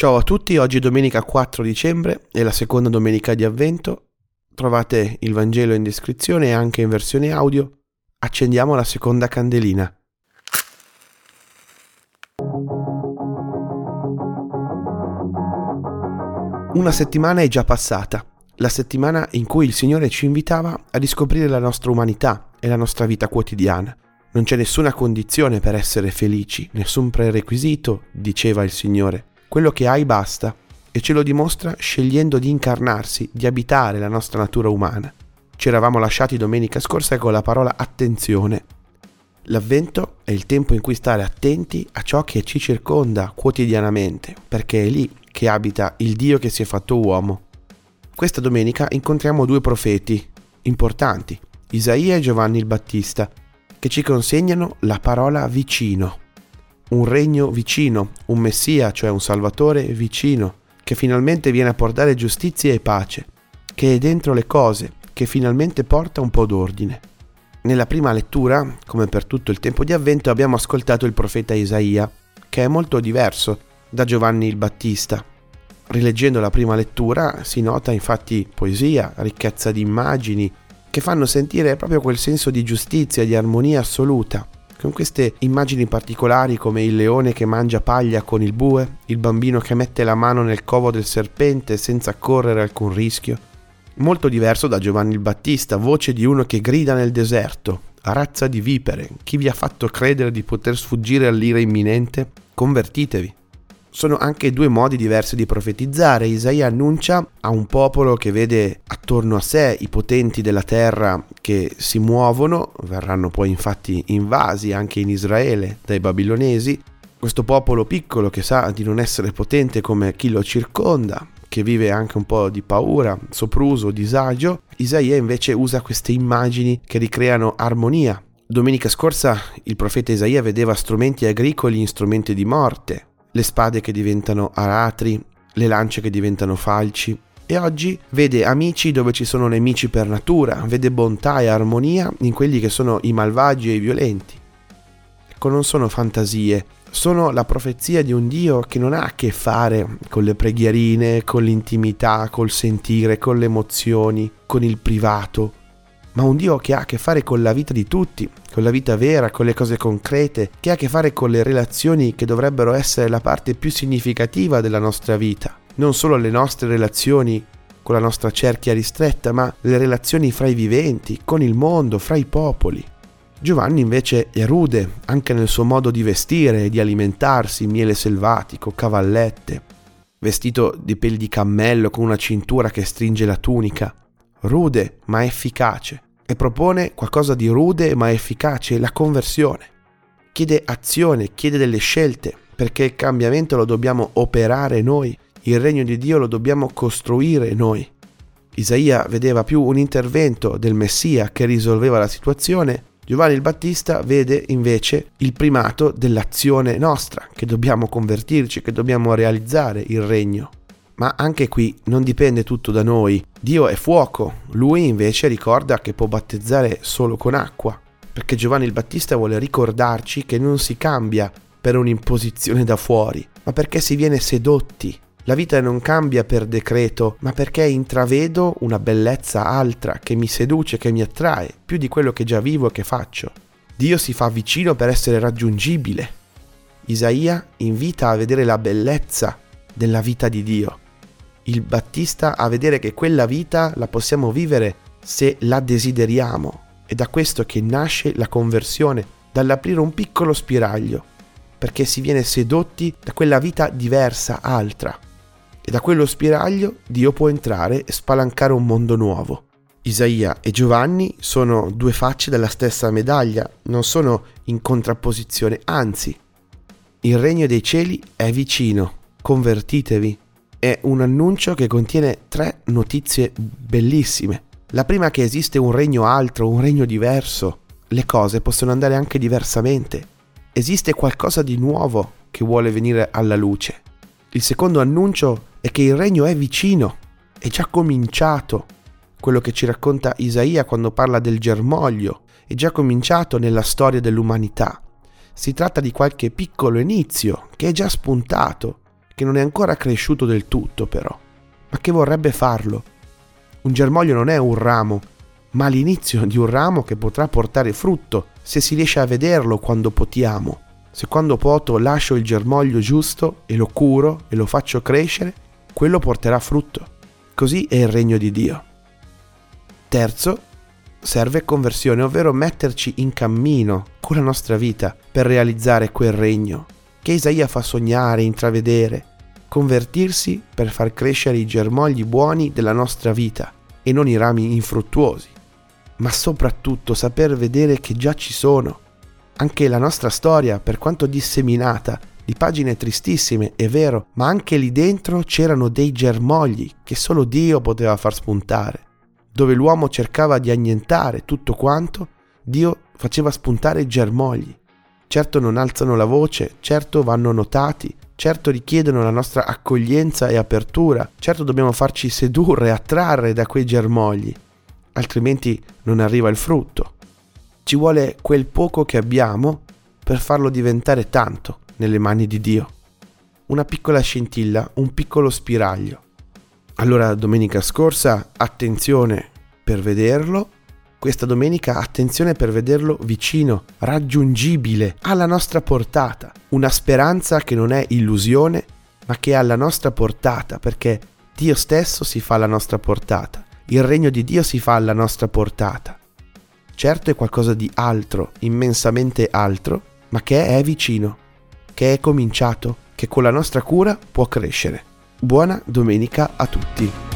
Ciao a tutti, oggi è domenica 4 dicembre, è la seconda domenica di avvento. Trovate il Vangelo in descrizione e anche in versione audio. Accendiamo la seconda candelina. Una settimana è già passata, la settimana in cui il Signore ci invitava a riscoprire la nostra umanità e la nostra vita quotidiana. Non c'è nessuna condizione per essere felici, nessun prerequisito, diceva il Signore. Quello che hai basta e ce lo dimostra scegliendo di incarnarsi, di abitare la nostra natura umana. Ci eravamo lasciati domenica scorsa con la parola attenzione. L'avvento è il tempo in cui stare attenti a ciò che ci circonda quotidianamente, perché è lì che abita il Dio che si è fatto uomo. Questa domenica incontriamo due profeti importanti, Isaia e Giovanni il Battista, che ci consegnano la parola vicino un regno vicino, un Messia, cioè un Salvatore vicino, che finalmente viene a portare giustizia e pace, che è dentro le cose, che finalmente porta un po' d'ordine. Nella prima lettura, come per tutto il tempo di avvento, abbiamo ascoltato il profeta Isaia, che è molto diverso da Giovanni il Battista. Rileggendo la prima lettura si nota infatti poesia, ricchezza di immagini, che fanno sentire proprio quel senso di giustizia, di armonia assoluta, con queste immagini particolari come il leone che mangia paglia con il bue, il bambino che mette la mano nel covo del serpente senza correre alcun rischio. Molto diverso da Giovanni il Battista, voce di uno che grida nel deserto, razza di vipere, chi vi ha fatto credere di poter sfuggire all'ira imminente? Convertitevi sono anche due modi diversi di profetizzare. Isaia annuncia a un popolo che vede attorno a sé i potenti della terra che si muovono, verranno poi infatti invasi anche in Israele dai babilonesi. Questo popolo piccolo che sa di non essere potente come chi lo circonda, che vive anche un po' di paura, sopruso, disagio, Isaia invece usa queste immagini che ricreano armonia. Domenica scorsa il profeta Isaia vedeva strumenti agricoli in strumenti di morte, le spade che diventano aratri, le lance che diventano falci. E oggi vede amici dove ci sono nemici per natura, vede bontà e armonia in quelli che sono i malvagi e i violenti. Ecco, non sono fantasie, sono la profezia di un Dio che non ha a che fare con le preghierine, con l'intimità, col sentire, con le emozioni, con il privato, ma un Dio che ha a che fare con la vita di tutti, con la vita vera, con le cose concrete, che ha a che fare con le relazioni che dovrebbero essere la parte più significativa della nostra vita. Non solo le nostre relazioni con la nostra cerchia ristretta, ma le relazioni fra i viventi, con il mondo, fra i popoli. Giovanni invece è rude anche nel suo modo di vestire e di alimentarsi, miele selvatico, cavallette, vestito di peli di cammello con una cintura che stringe la tunica, rude ma efficace e propone qualcosa di rude ma efficace, la conversione. Chiede azione, chiede delle scelte, perché il cambiamento lo dobbiamo operare noi, il regno di Dio lo dobbiamo costruire noi. Isaia vedeva più un intervento del Messia che risolveva la situazione, Giovanni il Battista vede invece il primato dell'azione nostra, che dobbiamo convertirci, che dobbiamo realizzare il regno. Ma anche qui non dipende tutto da noi. Dio è fuoco, lui invece ricorda che può battezzare solo con acqua, perché Giovanni il Battista vuole ricordarci che non si cambia per un'imposizione da fuori, ma perché si viene sedotti. La vita non cambia per decreto, ma perché intravedo una bellezza altra che mi seduce, che mi attrae, più di quello che già vivo e che faccio. Dio si fa vicino per essere raggiungibile. Isaia invita a vedere la bellezza della vita di Dio il Battista a vedere che quella vita la possiamo vivere se la desideriamo. È da questo che nasce la conversione, dall'aprire un piccolo spiraglio, perché si viene sedotti da quella vita diversa, altra. E da quello spiraglio Dio può entrare e spalancare un mondo nuovo. Isaia e Giovanni sono due facce della stessa medaglia, non sono in contrapposizione, anzi, il regno dei cieli è vicino, convertitevi è un annuncio che contiene tre notizie bellissime. La prima è che esiste un regno altro, un regno diverso. Le cose possono andare anche diversamente. Esiste qualcosa di nuovo che vuole venire alla luce. Il secondo annuncio è che il regno è vicino, è già cominciato. Quello che ci racconta Isaia quando parla del germoglio è già cominciato nella storia dell'umanità. Si tratta di qualche piccolo inizio che è già spuntato che non è ancora cresciuto del tutto però, ma che vorrebbe farlo. Un germoglio non è un ramo, ma l'inizio di un ramo che potrà portare frutto se si riesce a vederlo quando potiamo. Se quando poto lascio il germoglio giusto e lo curo e lo faccio crescere, quello porterà frutto. Così è il regno di Dio. Terzo, serve conversione, ovvero metterci in cammino con la nostra vita per realizzare quel regno che Isaia fa sognare, intravedere, convertirsi per far crescere i germogli buoni della nostra vita e non i rami infruttuosi, ma soprattutto saper vedere che già ci sono. Anche la nostra storia, per quanto disseminata, di pagine tristissime, è vero, ma anche lì dentro c'erano dei germogli che solo Dio poteva far spuntare. Dove l'uomo cercava di annientare tutto quanto, Dio faceva spuntare germogli. Certo non alzano la voce, certo vanno notati, certo richiedono la nostra accoglienza e apertura, certo dobbiamo farci sedurre attrarre da quei germogli, altrimenti non arriva il frutto. Ci vuole quel poco che abbiamo per farlo diventare tanto nelle mani di Dio. Una piccola scintilla, un piccolo spiraglio. Allora domenica scorsa attenzione per vederlo questa domenica attenzione per vederlo vicino, raggiungibile, alla nostra portata. Una speranza che non è illusione, ma che è alla nostra portata, perché Dio stesso si fa alla nostra portata. Il regno di Dio si fa alla nostra portata. Certo è qualcosa di altro, immensamente altro, ma che è vicino, che è cominciato, che con la nostra cura può crescere. Buona domenica a tutti.